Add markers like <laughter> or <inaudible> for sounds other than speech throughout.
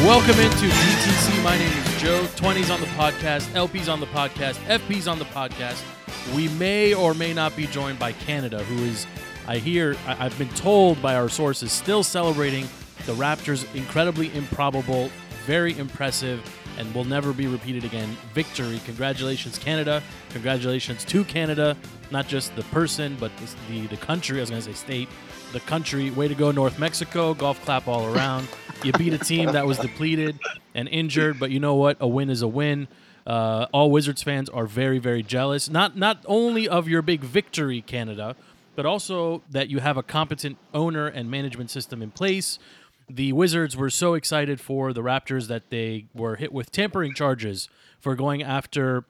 Welcome into DTC. My name is Joe. 20's on the podcast, LP's on the podcast, FP's on the podcast. We may or may not be joined by Canada, who is, I hear, I- I've been told by our sources, still celebrating the Raptors' incredibly improbable, very impressive, and will never be repeated again victory. Congratulations, Canada. Congratulations to Canada, not just the person, but the, the, the country. I was going to say state, the country. Way to go, North Mexico. Golf clap all around. You beat a team that was depleted and injured, but you know what? A win is a win. Uh, all Wizards fans are very, very jealous. Not not only of your big victory, Canada, but also that you have a competent owner and management system in place. The Wizards were so excited for the Raptors that they were hit with tampering charges for going after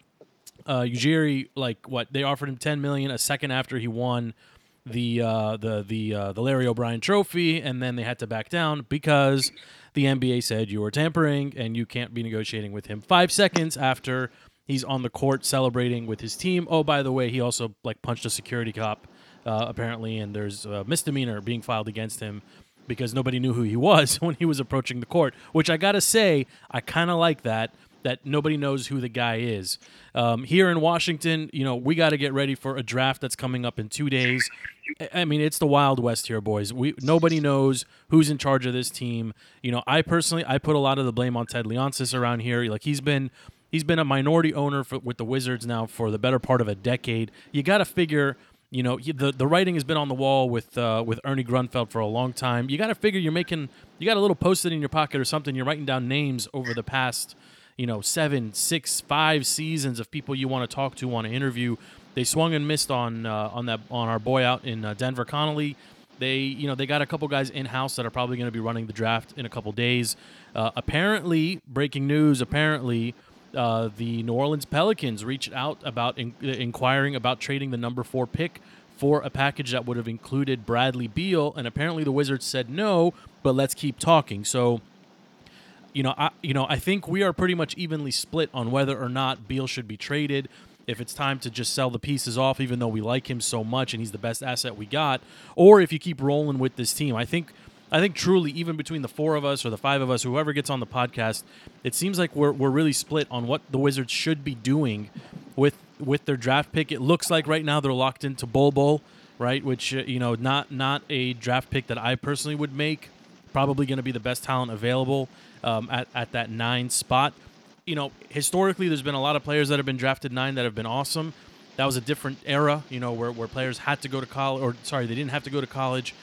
uh, Ujiri. Like what they offered him ten million a second after he won the uh, the the uh, the Larry O'Brien Trophy, and then they had to back down because the NBA said you were tampering and you can't be negotiating with him five seconds after he's on the court celebrating with his team. Oh, by the way, he also like punched a security cop uh, apparently, and there's a misdemeanor being filed against him because nobody knew who he was <laughs> when he was approaching the court. Which I gotta say, I kind of like that that nobody knows who the guy is. Um, here in Washington, you know, we got to get ready for a draft that's coming up in two days. I- mean, it's the Wild West here, boys. We nobody knows who's in charge of this team. You know, I personally I put a lot of the blame on Ted Leonsis around here. Like he's been he's been a minority owner for, with the Wizards now for the better part of a decade. You got to figure. You know the the writing has been on the wall with uh, with Ernie Grunfeld for a long time. You got to figure you're making you got a little post-it in your pocket or something. You're writing down names over the past you know seven, six, five seasons of people you want to talk to, want to interview. They swung and missed on uh, on that on our boy out in uh, Denver, Connelly. They you know they got a couple guys in house that are probably going to be running the draft in a couple days. Uh, apparently, breaking news. Apparently. Uh, the New Orleans Pelicans reached out about in, inquiring about trading the number four pick for a package that would have included Bradley Beal, and apparently the Wizards said no, but let's keep talking. So you know, I you know, I think we are pretty much evenly split on whether or not Beal should be traded. If it's time to just sell the pieces off, even though we like him so much and he's the best asset we got, or if you keep rolling with this team, I think, I think truly, even between the four of us or the five of us, whoever gets on the podcast, it seems like we're we're really split on what the Wizards should be doing with with their draft pick. It looks like right now they're locked into Bol Bol, right? Which uh, you know, not not a draft pick that I personally would make probably going to be the best talent available um, at, at that nine spot. You know, historically, there's been a lot of players that have been drafted nine that have been awesome. That was a different era, you know, where, where players had to go to college, or sorry, they didn't have to go to college.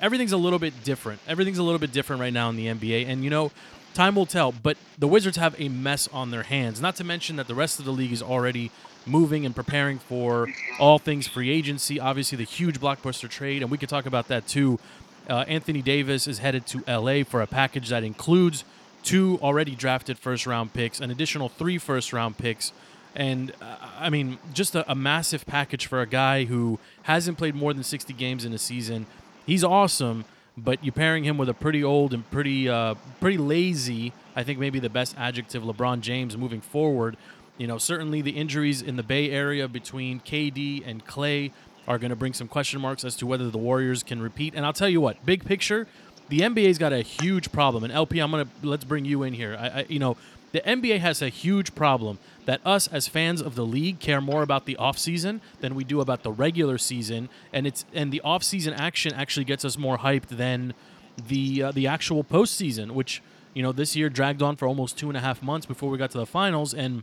Everything's a little bit different. Everything's a little bit different right now in the NBA. And, you know, time will tell. But the Wizards have a mess on their hands. Not to mention that the rest of the league is already moving and preparing for all things free agency. Obviously, the huge blockbuster trade, and we could talk about that too. Uh, Anthony Davis is headed to LA for a package that includes two already drafted first round picks, an additional three first round picks, and uh, I mean, just a, a massive package for a guy who hasn't played more than 60 games in a season. He's awesome, but you're pairing him with a pretty old and pretty uh, pretty lazy. I think maybe the best adjective, LeBron James, moving forward. You know, certainly the injuries in the Bay Area between KD and Klay are going to bring some question marks as to whether the Warriors can repeat. And I'll tell you what, big picture, the NBA's got a huge problem. And LP, I'm gonna let's bring you in here. I, I you know, the NBA has a huge problem that us as fans of the league care more about the offseason than we do about the regular season, and it's and the offseason action actually gets us more hyped than the uh, the actual postseason, which you know this year dragged on for almost two and a half months before we got to the finals. And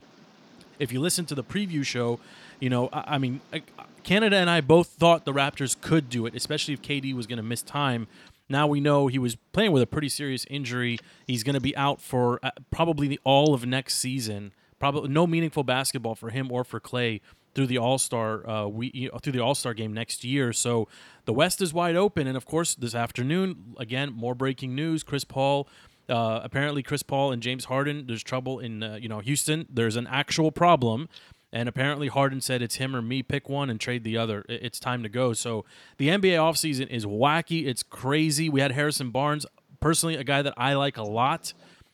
if you listen to the preview show, you know, I, I mean, I- Canada and I both thought the Raptors could do it, especially if KD was going to miss time. Now we know he was playing with a pretty serious injury. He's going to be out for uh, probably the all of next season. Probably no meaningful basketball for him or for Klay through the All Star uh, we you know, through the All Star game next year. So the West is wide open, and of course this afternoon again more breaking news: Chris Paul. Uh, apparently, Chris Paul and James Harden. There's trouble in uh, you know Houston. There's an actual problem, and apparently Harden said it's him or me. Pick one and trade the other. It's time to go. So the NBA offseason is wacky. It's crazy. We had Harrison Barnes, personally a guy that I like a lot,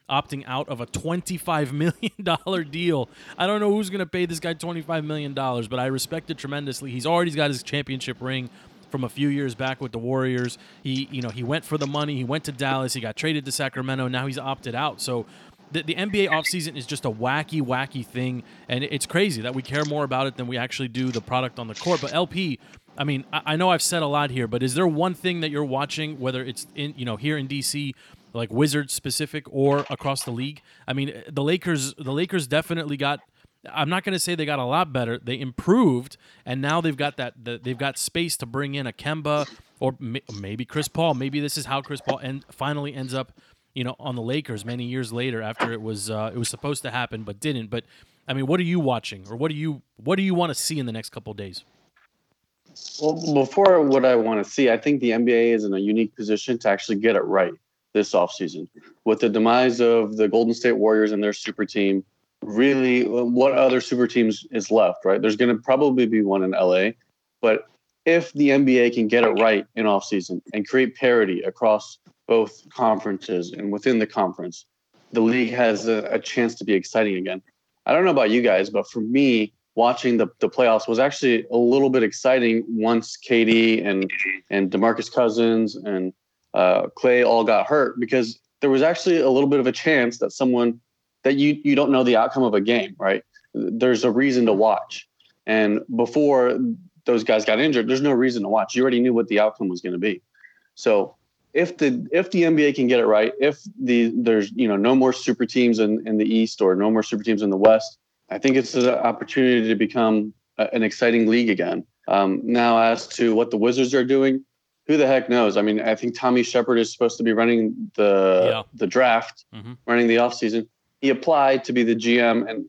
opting out of a $25 <laughs> million deal. I don't know who's going to pay this guy $25 million, but I respect it tremendously. He's already got his championship ring from a few years back with the Warriors. He, you know, he went for the money. He went to Dallas. He got traded to Sacramento. Now he's opted out. So the, the NBA offseason is just a wacky, wacky thing, and it's crazy that we care more about it than we actually do the product on the court. But LP, I mean, I, I know I've said a lot here, but is there one thing that you're watching, whether it's in, you know, here in DC, like Wizards specific or across the league? I mean, the Lakers, the Lakers definitely got. I'm not going to say they got a lot better. They improved, and now they've got that. The, they've got space to bring in a Kemba or may, maybe Chris Paul. Maybe this is how Chris Paul end, finally ends up, you know, on the Lakers many years later after it was uh, it was supposed to happen but didn't. But I mean, what are you watching, or what do you what do you want to see in the next couple days? Well, before what I want to see, I think the NBA is in a unique position to actually get it right this offseason. With the demise of the Golden State Warriors and their super team, really, what other super teams is left, right? There's going to probably be one in LA. But if the NBA can get it right in offseason and create parity across both conferences and within the conference, the league has a, a chance to be exciting again. I don't know about you guys, but for me, watching the, the playoffs was actually a little bit exciting once KD and and DeMarcus Cousins and uh, Klay all got hurt because there was actually a little bit of a chance that someone that you you don't know the outcome of a game, right? There's a reason to watch, and before those guys got injured, there's no reason to watch. You already knew what the outcome was going to be. So if the if the NBA can get it right, if the there's you know no more super teams in, in the East or no more super teams in the West, I think it's an opportunity to become a, an exciting league again. Um, now, as to what the Wizards are doing, who the heck knows? I mean, I think Tommy Sheppard is supposed to be running the Yeah. the draft, Mm-hmm. running the offseason. He applied to be the GM and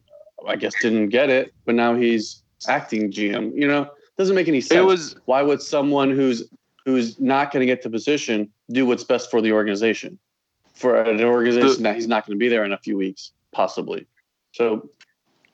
I guess didn't get it, but now he's acting GM. You know, doesn't make any sense. It was Why would someone who's who's not going to get the position do what's best for the organization? For an organization that he's not going to be there in a few weeks, possibly. So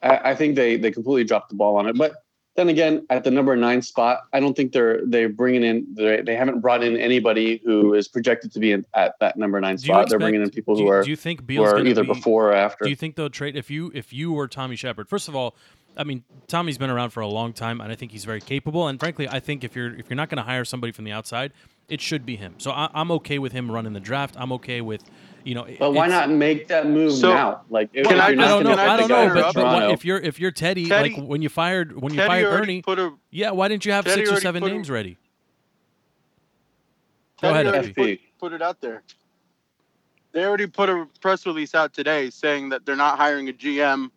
I, I think they they completely dropped the ball on it. But then again, at the number nine spot, I don't think they're they're bringing in they they haven't brought in anybody who is projected to be in, at that number nine Do you spot. They're bringing in expect- people do who you, are do you think who Beal's are either be? before or after. Do you think they'll trade if you if you were Tommy Sheppard? First of all, I mean Tommy's been around for a long time, and I think he's very capable. And frankly, I think if you're if you're not going to hire somebody from the outside, it should be him. So I, I'm okay with him running the draft. I'm okay with, you know. but why not make that move So- now? Like, if, Can if I- you're I not don't know. Can I the don't know. But, but what, if you're if you're Teddy, Teddy- like when you fired when you Teddy fired Ernie, put a yeah, why didn't you have Teddy six or seven put a- names ready? Teddy Go ahead, already put, put it out there. They already put a press release out today saying that they're not hiring a GM.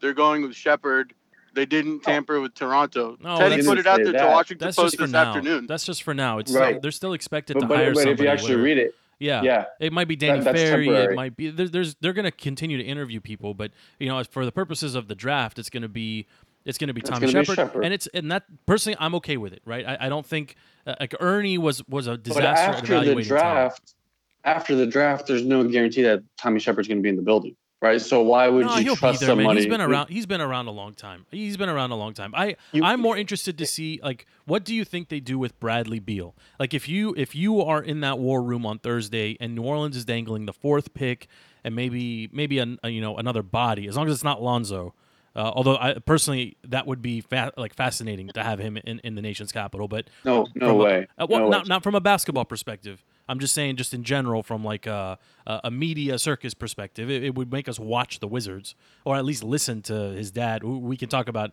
They're going with Sheppard. They didn't tamper with Toronto. No, Teddy that's- put it out Say there to. Washington That's Post just for this now. afternoon. That's just for now. It's Right. still, they're still expected but, to but, hire but if you actually whether- read it, yeah, yeah, It might be Danny that's Ferry. It might be there, there's they're going to continue to interview people, but you know, for the purposes of the draft, it's going to be it's going to be It's Tommy Sheppard, Sheppard. and it's and that personally, I'm okay with it. Right? I, I don't think uh, like Ernie was was a disaster at after the evaluating talent. draft, after the draft, there's no guarantee that Tommy Sheppard's going to be in the building, right? So why would No, you trust there, man. somebody? He's been around. He's been around a long time. He's been around a long time. I You- I'm more interested to see like what do you think they do with Bradley Beal? Like if you if you are in that war room on Thursday and New Orleans is dangling the fourth pick and maybe maybe an, a, you know another body as long as it's not Lonzo. Uh, although I personally that would be fa- like fascinating to have him in, in the nation's capital, but No, no a- way. uh, well, no not way. not from a basketball perspective. I'm just saying, just in general, from like a a, media circus perspective, it, it would make us watch the Wizards, or at least listen to his dad. We- We can talk about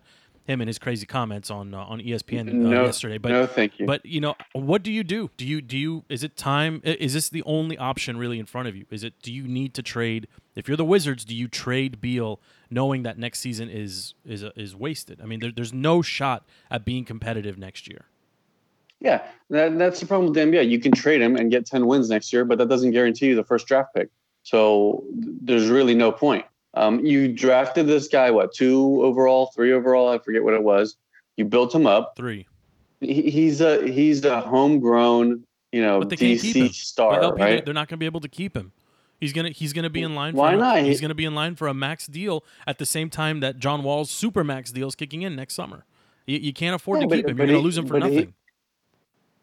him and his crazy comments on uh, on ESPN uh, no, yesterday, but no, thank you. but you know, what do you do? Do you do you is it time? Is this the only option really in front of you? Is it do you need to trade? If you're the Wizards, do you trade Beal knowing that next season is is is wasted? I mean, there, there's no shot at being competitive next year. Yeah, that, that's the problem with the NBA. You can trade him and get 10 wins next year, but that doesn't guarantee you the first draft pick. So there's really no point. Um, you drafted this guy, what, two overall, three overall? I forget what it was. You built him up. Three. He, he's a he's a homegrown, you know, But they can't keep him. DC star, LP, right? They're not going to be able to keep him. He's gonna he's gonna be in line. Why for a- not? He's gonna be in line for a max deal at the same time that John Wall's super max deal is kicking in next summer. You, you can't afford Yeah, to but- keep him. You're gonna lose him for but he- nothing.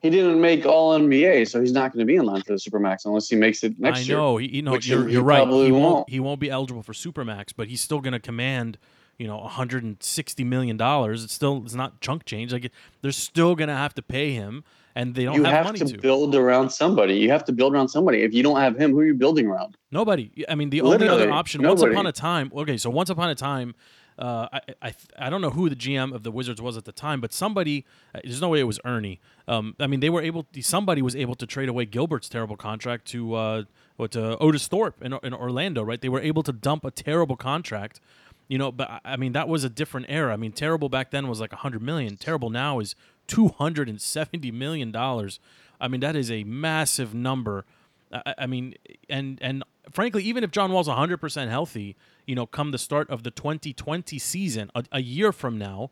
He didn't make All NBA, so he's not going to be in line for the Supermax unless he makes it next I year. know. He, you know, you're, he you're right. He won't. won't. He won't be eligible for supermax, but he's still going to command, you know, 160 million dollars. It's still it's not chunk change. Like they're still going to have to pay him, and they don't you have, have, money to, to. build around somebody. You have to build around somebody. If you don't have him, who are you building around? Nobody. I mean, the only other Literally, option. Once upon a time. Okay, so once upon a time, uh, I, I I don't know who the GM of the Wizards was at the time, but somebody. uh, There's no way it was Ernie. Um, I mean, they were able. Somebody was able to trade away Gilbert's terrible contract to uh, to Otis Thorpe in, in Orlando, right? They were able to dump a terrible contract. You know, but I- mean that was a different era. I mean, terrible back then was like hundred million. Terrible now is two hundred and seventy million dollars. I mean, that is a massive number. I, I mean, and and frankly, even if John Wall's 100% healthy, you know, come the start of the 2020 season, a, a year from now,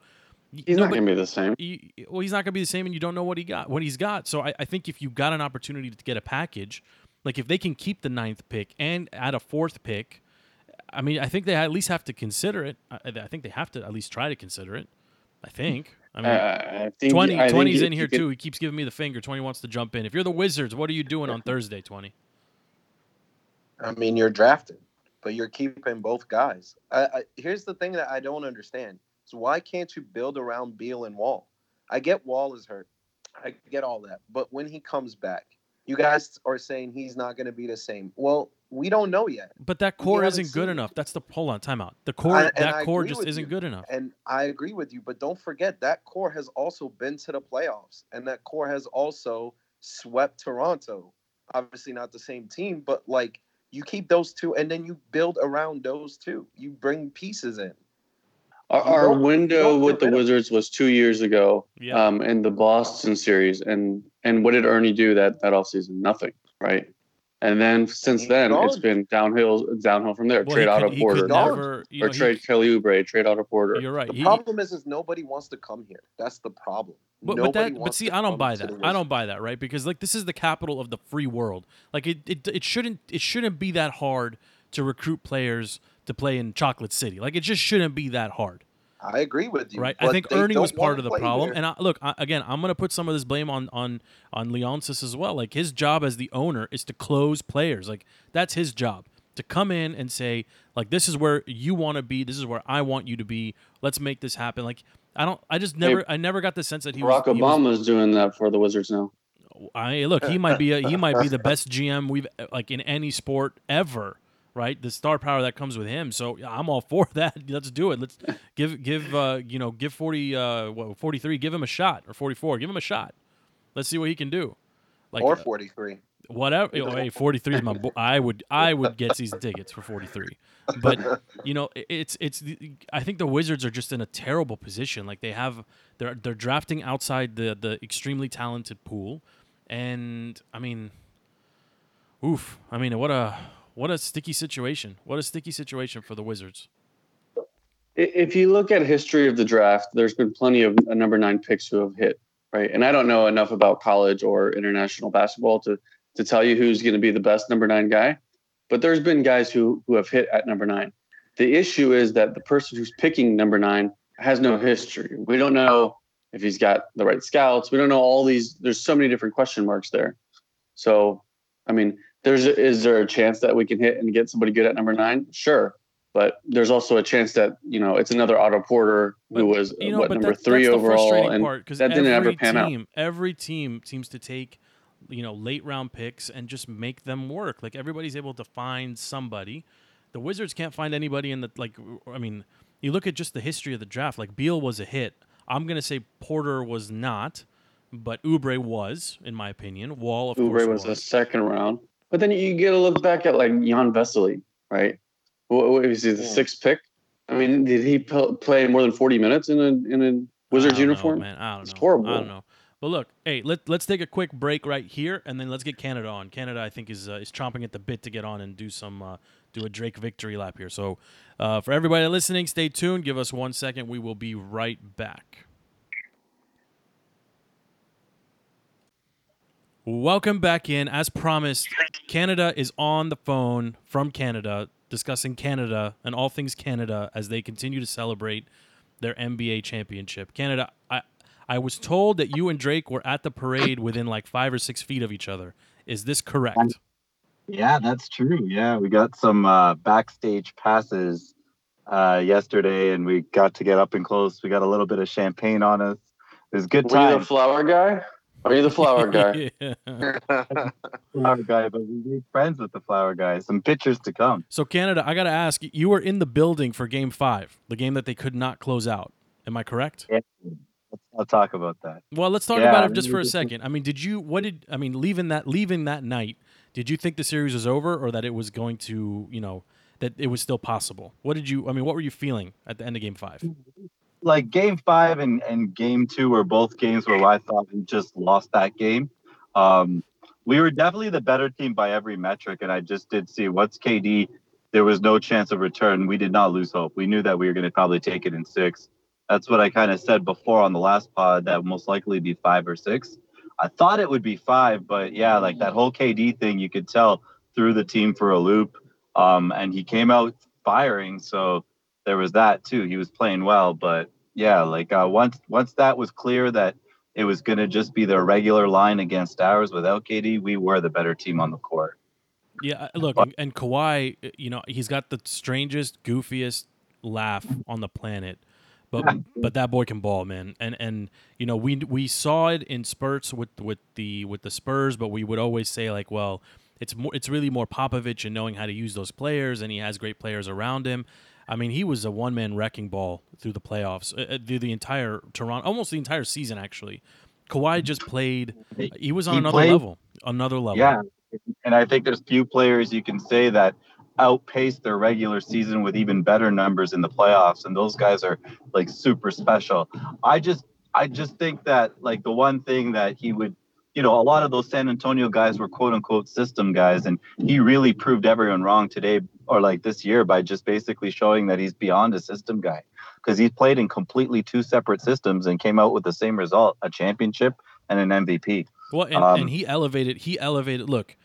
He's not nobody- going to be the same. y- well, he's not going to be the same, and you don't know what he got, what he's got. So I, I think if you've got an opportunity to get a package, like if they can keep the ninth pick and add a fourth pick, I mean, I think they at least have to consider it. I, I think they have to at least try to consider it. I think. I mean, Uh, I think 20, I 20's you- in you here could- too. He keeps giving me the finger. 20 wants to jump in. If you're the Wizards, what are you doing on <laughs> Thursday, 20? I mean, you're drafted, but you're keeping both guys. I, I, here's the thing that I don't understand: is why can't you build around Beal and Wall? I get Wall is hurt, I get all that, but when he comes back, you guys are saying he's not going to be the same. Well, we don't know yet, But that core isn't good seen it. enough. That's the hold on timeout. The core I- that I core just isn't you. good enough. and I agree with you. But don't forget that core has also been to the playoffs, and that core has also swept Toronto. Obviously, not the same team, but like you keep those two, and then you build around those two. You bring pieces in. Our, our window with the Wizards was two years ago Yeah. um, in the Boston series. And and what did Ernie do that, that offseason? Nothing, right? And then since He's then, it's been downhill downhill from there. Well, trade he Otto Porter. could Gone. never, you or know, he- trade Kelly Oubre, trade Otto Porter. You're right. The He- problem is, is nobody wants to come here. That's the problem. But, but Nobody that but see I don't buy that. I don't buy that, right? Because like this is the capital of the free world. Like it, it it shouldn't it shouldn't be that hard to recruit players to play in Chocolate City. Like it just shouldn't be that hard. I agree with you. right? I think they Ernie was part of the problem. there. And I, look, I, again, I'm going to put some of this blame on on on Leonsis as well. Like his job as the owner is to close players. Like that's his job to come in and say, like, this is where you want to be. This is where I want you to be. Let's make this happen. Like I don't. I just never. I never got the sense that he Barack was. he was- Obama's doing that for the Wizards now. I look, he might be a, he might be the best GM we've like in any sport ever, right? The star power that comes with him. So I'm all <laughs> for that. Let's do it. Let's give give uh, you know give 40 uh what, 43, give him a shot or 44, give him a shot. Let's see what he can do. Like or uh, 43. whatever. Oh, hey, 43 is my bo- I would I would get season <laughs> tickets for 43. But you know, it's it's the- I think the Wizards are just in a terrible position. Like they have they're they're drafting outside the the extremely talented pool, and I mean, oof. I mean, what a what a sticky situation. What a sticky situation for the Wizards. If you look at history of the draft, there's been plenty of uh, number nine picks who have hit, right? And I don't know enough about college or international basketball to to tell you who's going to be the best number nine guy, but there's been guys who who have hit at number nine. The issue is that the person who's picking number nine has no history. We don't know if he's got the right scouts. We don't know all these. There's so many different question marks there. So, I mean, there's a, is there a chance that we can hit and get somebody good at number nine? Sure, but there's also a chance that you know it's another Otto Porter who But, was You know, what number that, three that's the overall, frustrating and part because that didn't ever every pan out. team, every team seems to take, you know, late round picks and just make them work. Like everybody's able to find somebody. The Wizards can't find anybody in the like. I mean, you look at just the history of the draft. Like Beal was a hit. I'm gonna say Porter was not, but Oubre was, in my opinion. Wall, of course, Oubre was was. a second round. But then you get to look back at like Jan Vesely, right? What, he the Yeah. sixth pick? I mean, did he play more than forty minutes in a in a Wizards I don't know, uniform? man. I don't It's know. horrible. I don't know. But look, hey, let let's take a quick break right here, and then let's get Canada on. Canada, I think, is uh, is chomping at the bit to get on and do some uh, do a Drake victory lap here. So, uh, for everybody listening, stay tuned. Give us one second. We will be right back. Welcome back in. As promised, Canada is on the phone from Canada discussing Canada and all things Canada as they continue to celebrate their NBA championship. Canada, I I was told that you and Drake were at the parade within like five or six feet of each other. Is this correct? Yeah, that's true. Yeah, we got some uh, backstage passes uh, yesterday, and we got to get up and close. We got a little bit of champagne on us. It was a good Were you the time. flower guy? Are you the flower guy? <laughs> Yeah. flower guy, but we made friends with the flower guy. Some pictures to come. So Canada, I got to ask, you were in the building for Game Five, the game that they could not close out. Am I correct? Yeah. Let's talk about that. Well, let's talk Yeah, about it just for a second. I mean, did you? What did? I mean, leaving that leaving that night, did you think the series was over, or that it was going to, you know, that it was still possible? What did you? I mean, what were you feeling at the end of Game Five? Like game five and, and game two were both games where I thought we just lost that game. Um, we were definitely the better team by every metric, and I just did see what's KD. There was no chance of return. We did not lose hope. We knew that we were going to probably take it in six. That's what I kind of said before on the last pod that most likely be five or six. I thought it would be five, but yeah, like that whole KD thing, you could tell threw the team for a loop. Um, and he came out firing, so there was that too. He was playing well, but yeah, like uh, once once that was clear that it was going to just be their regular line against ours without KD, we were the better team on the court. Yeah, uh, look, and, and Kawhi, uh, you know, he's got the strangest, goofiest laugh on the planet, but but that boy can ball, man. And and you know, we we saw it in spurts with with the with the Spurs, but we would always say like, well, it's more, it's really more Popovich and knowing how to use those players, and he has great players around him. I mean, he was a one man wrecking ball through the playoffs, uh, uh, through the entire Toronto, almost the entire season actually. Kawhi just played. He was on He another played- level, another level. Yeah, and I think there's few players you can say that outpaced their regular season with even better numbers in the playoffs, and those guys are like super special. I just, I just think that like the one thing that he would, you know, a lot of those San Antonio guys were quote unquote system guys, and he really proved everyone wrong today or like this year by just basically showing that he's beyond a system guy because he's played in completely two separate systems and came out with the same result, a championship and an MVP. Well, and, Um, and he elevated. He elevated. Look,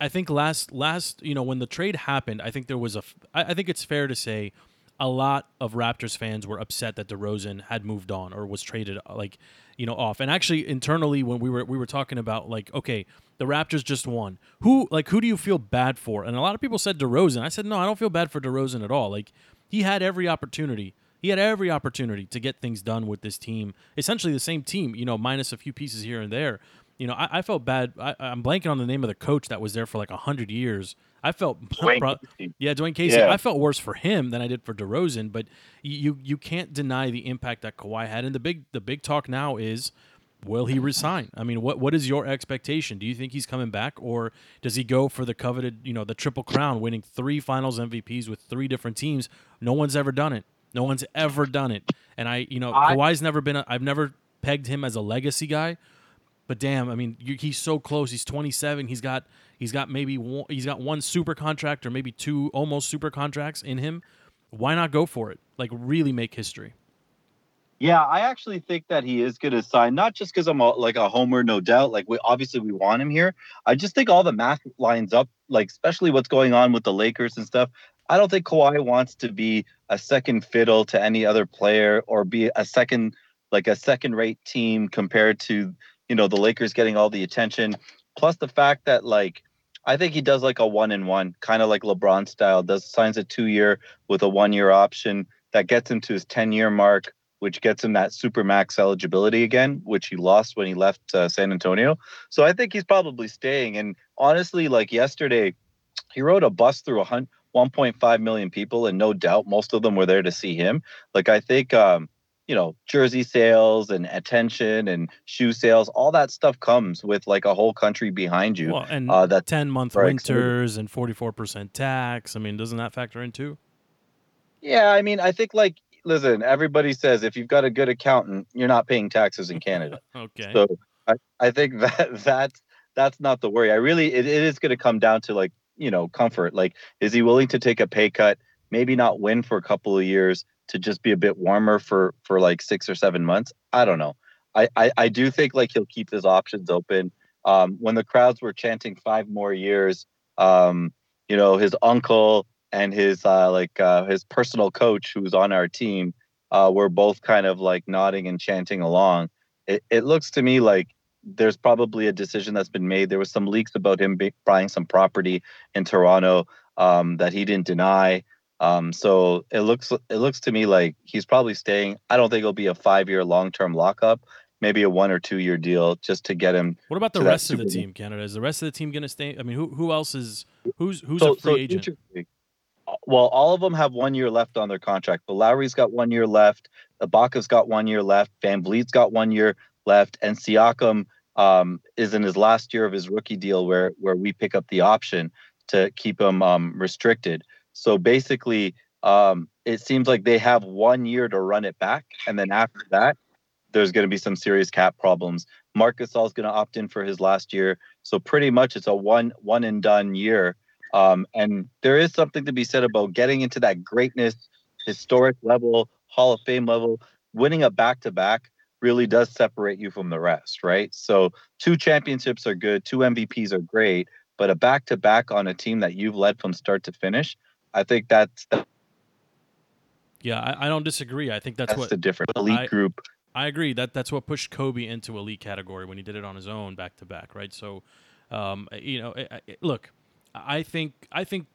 I- think last last you know when the trade happened, I think there was a. I I think it's fair to say, a lot of Raptors fans were upset that DeRozan had moved on or was traded like, you know, off. And actually, internally, when we were we were talking about like, okay, the Raptors just won. Who like who do you feel bad for? And a lot of people said DeRozan. I said no, I don't feel bad for DeRozan at all. Like he had every opportunity. He had every opportunity to get things done with this team. Essentially the same team, you know, minus a few pieces here and there. You know, I, I felt bad. I, I'm blanking on the name of the coach that was there for like a hundred years. I felt <laughs> Dwane pro- yeah, Dwane Casey. Yeah. I felt worse for him than I did for DeRozan, but you you can't deny the impact that Kawhi had. And the big the big talk now is, will he resign? I mean, what what is your expectation? Do you think he's coming back, or does he go for the coveted, you know, the triple crown, winning three Finals MVPs with three different teams? No one's ever done it. No one's ever done it. And I, you know, I- Kawhi's never been. A, I've never pegged him as a legacy guy. But damn, I mean, you, he's so close. He's 27. He's got he's got maybe one, he's got one super contract or maybe two almost super contracts in him. Why not go for it? Like really make history. Yeah, I actually think that he is going to sign, not just because I'm a, like a homer, no doubt. Like, we obviously we want him here. I just think all the math lines up, like especially what's going on with the Lakers and stuff. I don't think Kawhi wants to be a second fiddle to any other player or be a second, like a second-rate team compared to you know the Lakers getting all the attention. Plus the fact that like I think he does like a one and one, kind of like LeBron style. Does signs a two-year with a one-year option that gets him to his ten-year mark which gets him that super max eligibility again, which he lost when he left uh, San Antonio. So I think he's probably staying. And honestly, like yesterday, he rode a bus through a hun- 1.5 million people, and no doubt most of them were there to see him. Like I think, um, you know, jersey sales and attention and shoe sales, all that stuff comes with like a whole country behind you. Well, and uh, that 10 month winters and 44% tax. I mean, doesn't that factor in too? Yeah, I mean, I think like listen, everybody says if you've got a good accountant, you're not paying taxes in Canada. <laughs> Okay. So I, I think <laughs> that that's that's not the worry. I really it, it is going to come down to like you know comfort. Like, is he willing to take a pay cut? Maybe not win for a couple of years to just be a bit warmer for for like six or seven months. I don't know. I I, I do think like he'll keep his options open. Um, when the crowds were chanting five more years, um, you know, his uncle and his uh, like uh, his personal coach who's on our team uh, were both kind of like nodding and chanting along. It, it looks to me like there's probably a decision that's been made. There was some leaks about him buying some property in Toronto um, that he didn't deny. Um, so it looks it looks to me like he's probably staying. I don't think it'll be a five year long term lockup. maybe a one or two year deal just to get him. What about the rest of the team, Canada? Is the rest of the team going to stay? I mean, who who else is who's who's so, a free so agent? Well, all of them have one year left on their contract. But Lowry's got one year left. Ibaka's got one year left. VanVleet's got one year left, and Siakam um, is in his last year of his rookie deal, where where we pick up the option to keep him um, restricted. So basically, um, it seems like they have one year to run it back, and then after that, there's going to be some serious cap problems. Marcus is going to opt in for his last year, so pretty much it's a one one and done year. Um, and there is something to be said about getting into that greatness, historic level, Hall of Fame level. Winning a back to back really does separate you from the rest, right? So two championships are good, two MVPs are great, but a back to back on a team that you've led from start to finish, I think that's that's, Yeah, I, I don't disagree. I think that's, what the difference. Elite I- group. I agree. That that's what pushed Kobe into elite category when he did it on his own back to back, right? So, um, you know, I- I- look, I think I think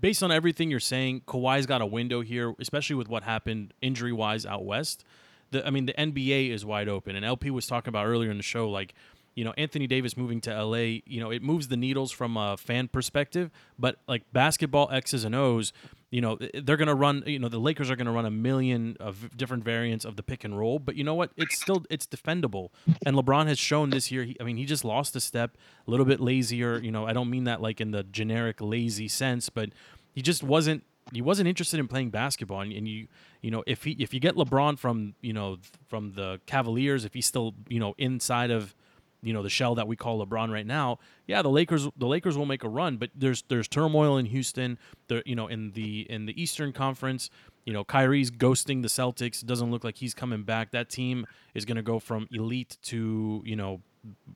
based on everything you're saying, Kawhi's got a window here, especially with what happened injury wise out west. The, I mean, the NBA is wide open, and LP was talking about earlier in the show, like. You know, Anthony Davis moving to LA, you know, it moves the needles from a fan perspective, but like basketball X's and O's, you know they're going to run you know the lakers are going to run a million of different variants of the pick and roll but you know what? It's still it's defendable. And lebron has shown this year he, i mean he just lost a step a little bit lazier you know i don't mean that like in the generic lazy sense but he just wasn't he wasn't interested in playing basketball. And, and you you know if he if you get lebron from you know from the cavaliers if he's still you know inside of you know the shell that we call LeBron right now. Yeah, the Lakers the Lakers will make a run, but there's there's turmoil in Houston. There you know in the in the Eastern Conference, you know Kyrie's ghosting the Celtics. It doesn't look like he's coming back. That team is going to go from elite to you know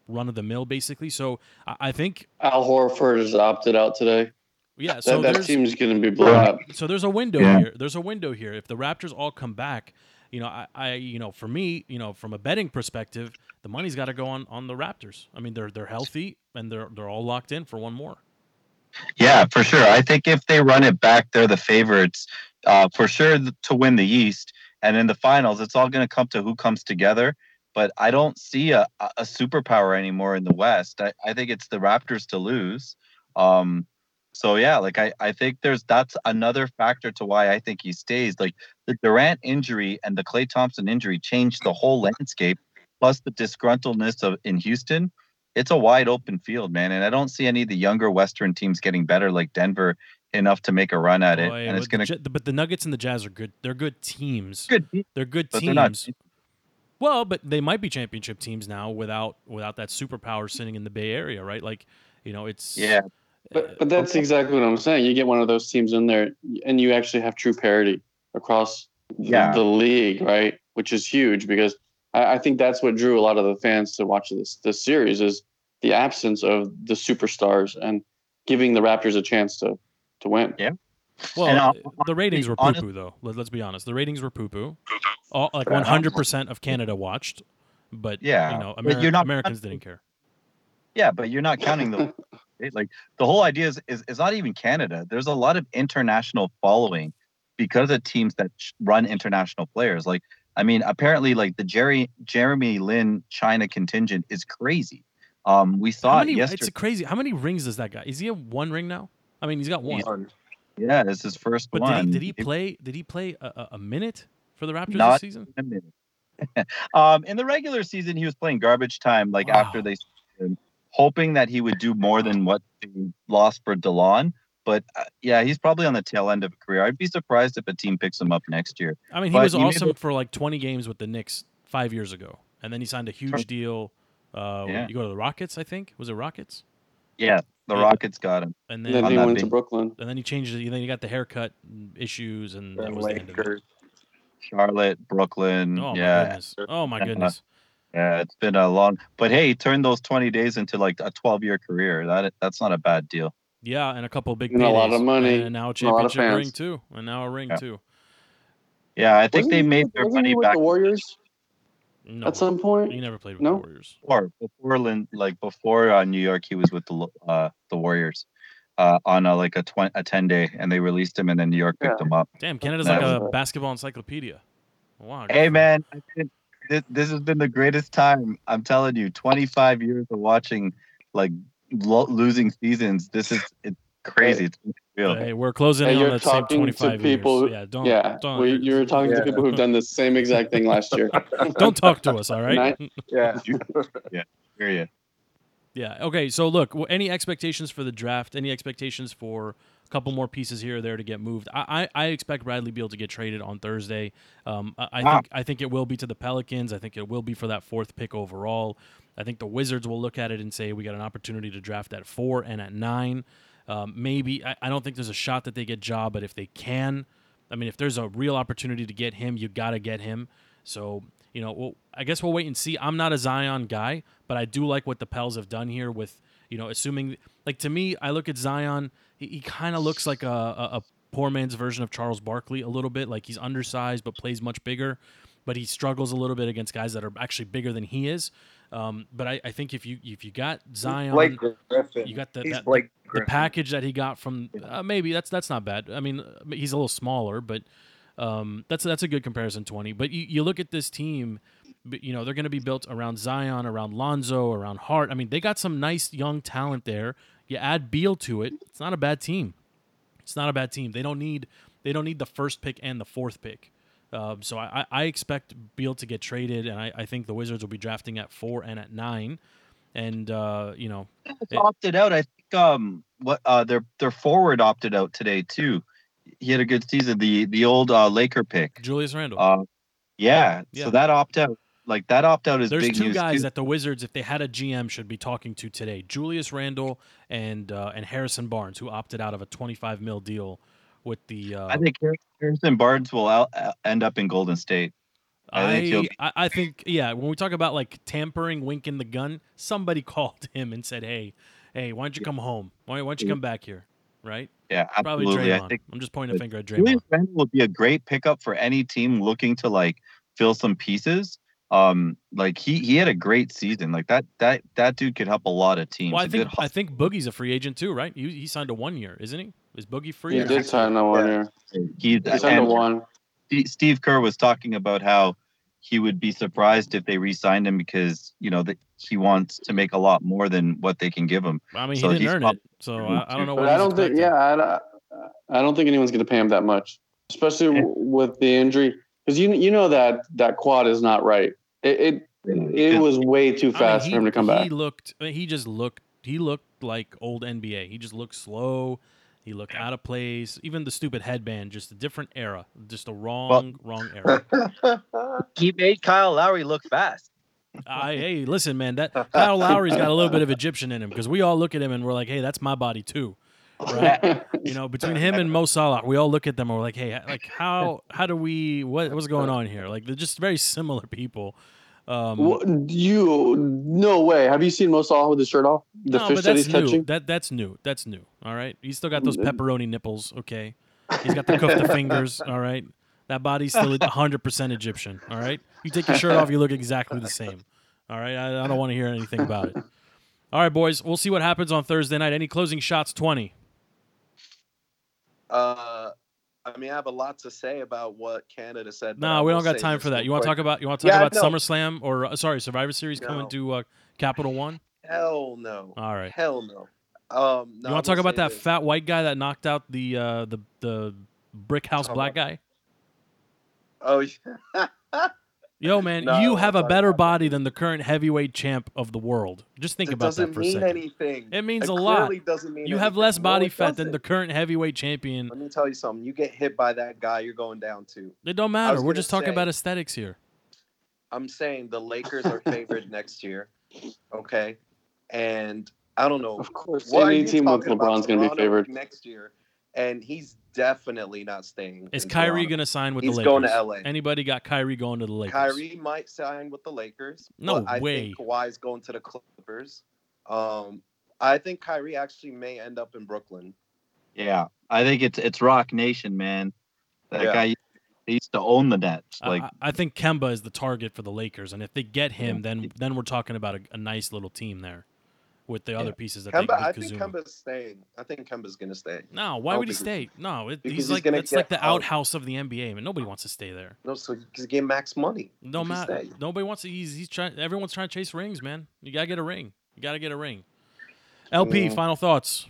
run of the mill basically. So I, I think Al Horford has opted out today. yeah. So that that team's going to be blown up. so there's a window Yeah. here. There's a window here. If the Raptors all come back, you know, I, I you know, for me, you know, from a betting perspective, the money's got to go on on the Raptors. I mean, they're they're healthy and they're they're all locked in for one more. Yeah, for sure. I think if they run it back, they're the favorites uh, for sure to win the East. And in the finals, it's all going to come to who comes together. But I don't see a, a a superpower anymore in the West. I, I think it's the Raptors to lose. Um, so yeah, like I, I think there's that's another factor to why I think he stays. Like the Durant injury and the Klay Thompson injury changed the whole landscape. Plus the disgruntledness of in Houston it's a wide open field, man. And I don't see any of the younger Western teams getting better like Denver enough to make a run at it. Boy, and it's but the going to Ja- but the Nuggets and the Jazz are good. They're good teams. good, They're good but teams. they're not. Well, but they might be championship teams now without without that superpower sitting in the Bay Area, right? Like, you know, it's Yeah, uh, But, but that's exactly what I'm saying. You get one of those teams in there, and you actually have true parity across the, the league, right? Which is huge because I, I think that's what drew a lot of the fans to watch this this series is the absence of the superstars and giving the Raptors a chance to to win. Yeah. Well, And, uh, uh, the ratings were poo poo, though. Let, us be honest. The ratings were poo poo. Like Fair one enough. hundred percent of Canada watched, but Yeah, you know, but Ameri- you're not- Americans didn't care. yeah, but you're not counting the <laughs> like the whole idea is, is is not even Canada. There's a lot of international following because of teams that run international players. Like I mean, apparently, like the Jerry Jeremy Lin China contingent is crazy. Um, we saw How it many, yesterday. it's crazy. How many rings does that guy? Is he a one ring now? I mean, he's got one. Yeah, it's his first But one. did he, did he play? Did he play a, a- minute for the Raptors Not- this season? a minute. <laughs> um, in the regular season, he was playing garbage time, like after they, him, hoping that he would do more than what they lost for Delon. But uh, yeah, he's probably on the tail end of a career. I'd be surprised if a team picks him up next year. I mean, he But was you made awesome the- for like 20 games with the Knicks five years ago, and then he signed a huge deal. Uh, Yeah. You go to the Rockets, I think. Was it Rockets? Yeah, the Yeah. Rockets got him. And And then then he that went to Brooklyn. and then he changed it. Then he got the haircut issues, and that was the end of it. Lakers. Charlotte, Brooklyn. Oh my goodness! Oh my Yeah. goodness! yeah, it's been a long. But hey, he turned those twenty days into like a twelve-year career. That that's not a bad deal. Yeah, and a couple of big And a lot of money, and now a and a championship ring too, and now a ring Yeah. too. Yeah, I think Wasn't they made with- their money back the Warriors No, at some point, he never played with No? the Warriors. before before Lin, like before uh, New York, he was with the uh, the Warriors uh, on a, like a twenty a ten day, and they released him, and then New York picked him up. Damn, Canada's That like a was- basketball encyclopedia. Wow. good Hey man, I this, this has been the greatest time. I'm telling you, 25 years of watching like lo- losing seasons. This is it's crazy. It's real. Hey, we're closing Hey, in on you're that same talking to 25 people- years. Yeah, don't. yeah, don't, we, you were talking to Yeah. people who've done the same exact thing last year. <laughs> don't talk to us. All right. Yeah. <laughs> Hear ya. Yeah. Okay. So look, any expectations for the draft? Any expectations for a couple more pieces here or there to get moved? I I, I expect Bradley Beal to get traded on Thursday. Um, I, I Wow. think I think it will be to the Pelicans. I think it will be for that fourth pick overall. I think the Wizards will look at it and say we got an opportunity to draft at four and at nine. Um, maybe I, I don't think there's a shot that they get Ja, but if they can, I mean, if there's a real opportunity to get him, you got to get him. So you know, well, I guess we'll wait and see. I'm not a Zion guy, but I do like what the Pels have done here with, you know, assuming like to me, I look at Zion, he, he kind of looks like a, a, a poor man's version of Charles Barkley a little bit. Like he's undersized but plays much bigger, but he struggles a little bit against guys that are actually bigger than he is. Um, but I, I think if you if you got Zion, Blake Griffin. you got the that- Blake the package that he got from uh, maybe that's that's not bad. I mean, he's a little smaller, but um, that's that's a good comparison. Twenty, but you, you look at this team, you know they're going to be built around Zion, around Lonzo, around Hart. I mean, they got some nice young talent there. You add Beal to it, it's not a bad team. It's not a bad team. They don't need they don't need the first pick and the fourth pick. Um, so I, I expect Beal to get traded, and I, I think the Wizards will be drafting at four and at nine. And uh, you know, It's opted out. I think um what uh their their forward opted out today too. He had a good season. The the old uh, Laker pick. Julius Randle. Uh, yeah, Yeah. So that opt out, like that opt out is There's big two guys too. that the Wizards, if they had a GM, should be talking to today: Julius Randle and uh, and Harrison Barnes, who opted out of a 25 mil deal with the. Uh, I think Harrison Barnes will out, uh, end up in Golden State. I think I, be- I, I think yeah. When we talk about like tampering, winking the gun, somebody <laughs> called him and said, "Hey, hey, why don't you come home? Why, why don't you come back here?" Right? Yeah, Probably absolutely. I Draymond. think I'm just pointing a finger at Julius Draymond. Randle would be a great pickup for any team looking to like fill some pieces. Um, like he he had a great season. Like that that that dude could help a lot of teams. Well, I A think good I think Boogie's a free agent too, right? He, he signed a one year, isn't he? Is Boogie free? He or- did sign a one Yeah. year. He, He signed a one. Steve- Steve Kerr was talking about how he would be surprised if they re-signed him because you know that he wants to make a lot more than what they can give him. I mean, So he didn't earn prob- it, so I, I don't know. But what I don't think. expecting. Yeah, I, I don't think anyone's going to pay him that much, especially Yeah. with the injury, because you you know that that quad is not right. It it, it was way too I mean, fast he, for him to come he back. He looked. I mean, he just looked. He looked like old NBA. He just looked slow. He looked out of place. Even the stupid headband, just a different era, just a wrong, wrong era. <laughs> He made Kyle Lowry look fast. I, hey, listen, man, that Kyle Lowry's got a little bit of Egyptian in him because we all look at him and we're like, hey, that's my body too, right? <laughs> you know, between him and Mo Salah, we all look at them and we're like, hey, like how <laughs> how do we what what's going on here? Like they're just very similar people. Um, What- you no way. Have you seen Mo Salah with his shirt off? The no, fish but that that's he's new. catching. That that's new. That's new. All right, he's still got those Mm. pepperoni nipples. Okay, he's got the kufta fingers. <laughs> All right, that body's still 100 percent Egyptian. All right, you take your shirt off, you look exactly the same. All right, I, I don't want to hear anything about it. All right, boys, we'll see what happens on Thursday night. Any closing shots? 20. Uh, I mean, I have a lot to say about what Canada said. No, we don't got time for that. You want to talk about you want to talk Yeah, about no. SummerSlam or uh, sorry, Survivor Series coming to uh, Capital One? Hell no. All right. Hell no. Um, you no, I want to talk about that this. fat white guy that knocked out the uh, the the brick house black guy? Oh, yeah. <laughs> Yo, man, No, you have a better body than the current heavyweight champ of the world. Just think about it about doesn't that for a mean second. anything. It means It a lot. clearly doesn't mean You have anything. less No, body it fat than the current heavyweight champion. Let me tell you something. You get hit by that guy, you're going down too. It don't matter. We're gonna just talking say- about aesthetics here. I'm saying the Lakers are favored next year. Okay. And I don't know. Of course, What any team with talking about LeBron's going to be favored. next year, and he's definitely not staying. Is in Kyrie Toronto. going to sign with He's the Lakers? He's going to LA. Anybody got Kyrie going to the Lakers? Kyrie might sign with the Lakers. No but I way. think Kawhi's going to the Clippers. Um, I think Kyrie actually may end up in Brooklyn. Yeah, I think it's it's Roc Nation, man. That Yeah. guy he used to own the Nets. I- Like I, I think Kemba is the target for the Lakers, and if they get him, then then we're talking about a, a nice little team there, with the Yeah. other pieces that Kemba, they I with think Kuzuma. Kemba's staying. I think Kemba's gonna stay. No, why would he stay? No, it, he's he's like gonna that's like get the out. outhouse of the NBA, man. Nobody wants to stay there. No, so he's getting max money. No matter. Nobody wants to. He's he's trying. Everyone's trying to chase rings, man. You gotta get a ring. You gotta get a ring. LP, Yeah. final thoughts.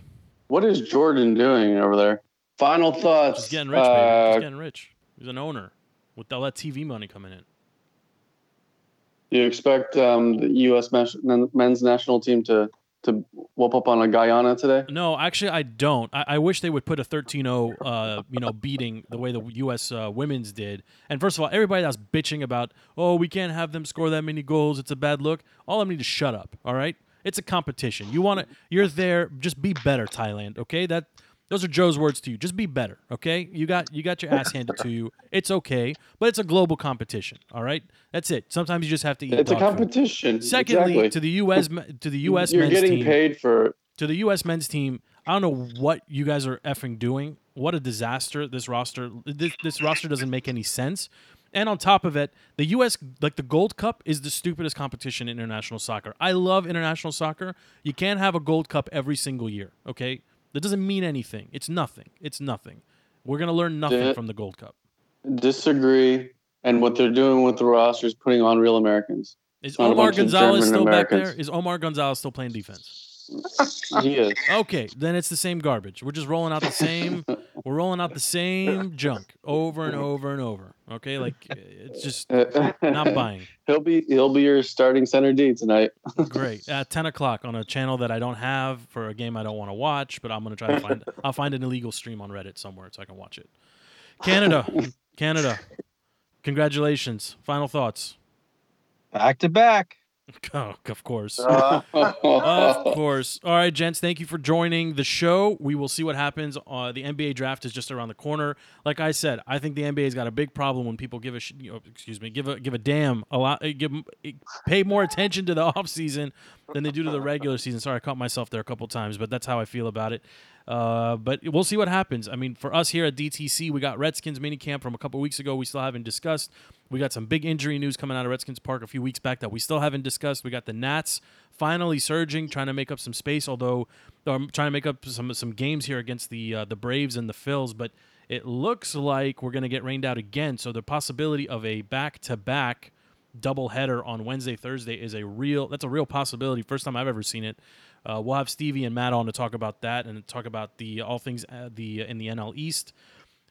What is Jordan doing over there? Final thoughts. He's getting rich, baby. Uh, He's getting rich. He's an owner with all that TV money coming in. Do you expect um, the U.S. men's national team to to whoop up on a Guyana today? No, actually, I don't. I, I wish they would put a 13-0, uh, you know, beating the way the U.S. Uh, women's did. And first of all, everybody that's bitching about, oh, we can't have them score that many goals. It's a bad look. All of them need to shut up. All right, it's a competition. You want to, you're there. Just be better, Thailand. Okay, that those are Joe's words to you. Just be better. Okay, you got you got your ass handed to you. It's okay, but it's a global competition. All right, that's it. Sometimes you just have to eat. It's a dog food. competition. Secondly, exactly. to the U.S. to the U.S. You're men's getting team, paid for. to the U.S. men's team, I don't know what you guys are effing doing. What a disaster this roster. This, this roster doesn't make any sense. And on top of it, the U.S. like the Gold Cup is the stupidest competition in international soccer. I love international soccer. You can't have a Gold Cup every single year. Okay, that doesn't mean anything. It's nothing. It's nothing. We're gonna learn nothing Yeah. from the Gold Cup. Disagree. And what they're doing with the roster is putting on real Americans. Is not Omar Gonzalez still back there? Is Omar Gonzalez still playing defense? He is. Okay, then it's the same garbage. We're just rolling out the same. <laughs> we're rolling out the same <laughs> junk over and over and over. Okay, like uh, it's just not <laughs> buying. He'll be he'll be your starting center D tonight. <laughs> Great at ten o'clock on a channel that I don't have for a game I don't want to watch, but I'm gonna try to find. I'll find an illegal stream on Reddit somewhere so I can watch it. Canada, Canada, congratulations. Final thoughts. Back to back. <laughs> Oh, of course. <laughs> Uh, of course. All right, gents. Thank you for joining the show. We will see what happens. Uh, the NBA draft is just around the corner. Like I said, I think the NBA's got a big problem when people give a sh- you know, excuse me, give a give a damn a lot, uh, give pay more attention to the <laughs> off season than they do to the regular season. Sorry, I caught myself there a couple times, but that's how I feel about it. Uh, but we'll see what happens. I mean, for us here at DTC, we got Redskins minicamp from a couple weeks ago. We still haven't discussed. We got some big injury news coming out of Redskins Park a few weeks back that we still haven't discussed. We got the Nats finally surging, trying to make up some space, although or trying to make up some some games here against the uh, the Braves and the Phils. But it looks like we're going to get rained out again. So the possibility of a back to back doubleheader on Wednesday, Thursday is a real that's a real possibility. First time I've ever seen it. Uh, we'll have Stevie and Matt on to talk about that and talk about the all things uh, the in the NL East.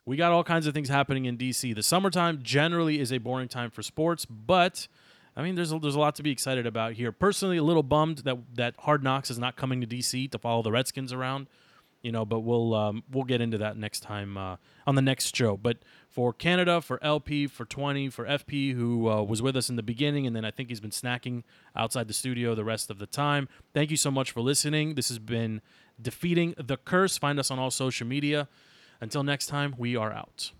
We got all kinds of things happening in DC. The summertime generally is a boring time for sports, but I mean, there's a, there's a lot to be excited about here. Personally, a little bummed that that Hard Knocks is not coming to DC to follow the Redskins around, you know. But we'll um, we'll get into that next time uh, on the next show. But for Canada, for LP, for 20, for FP, who uh, was with us in the beginning, and then I think he's been snacking outside the studio the rest of the time. Thank you so much for listening. This has been defeating the curse. Find us on all social media. Until next time, we are out.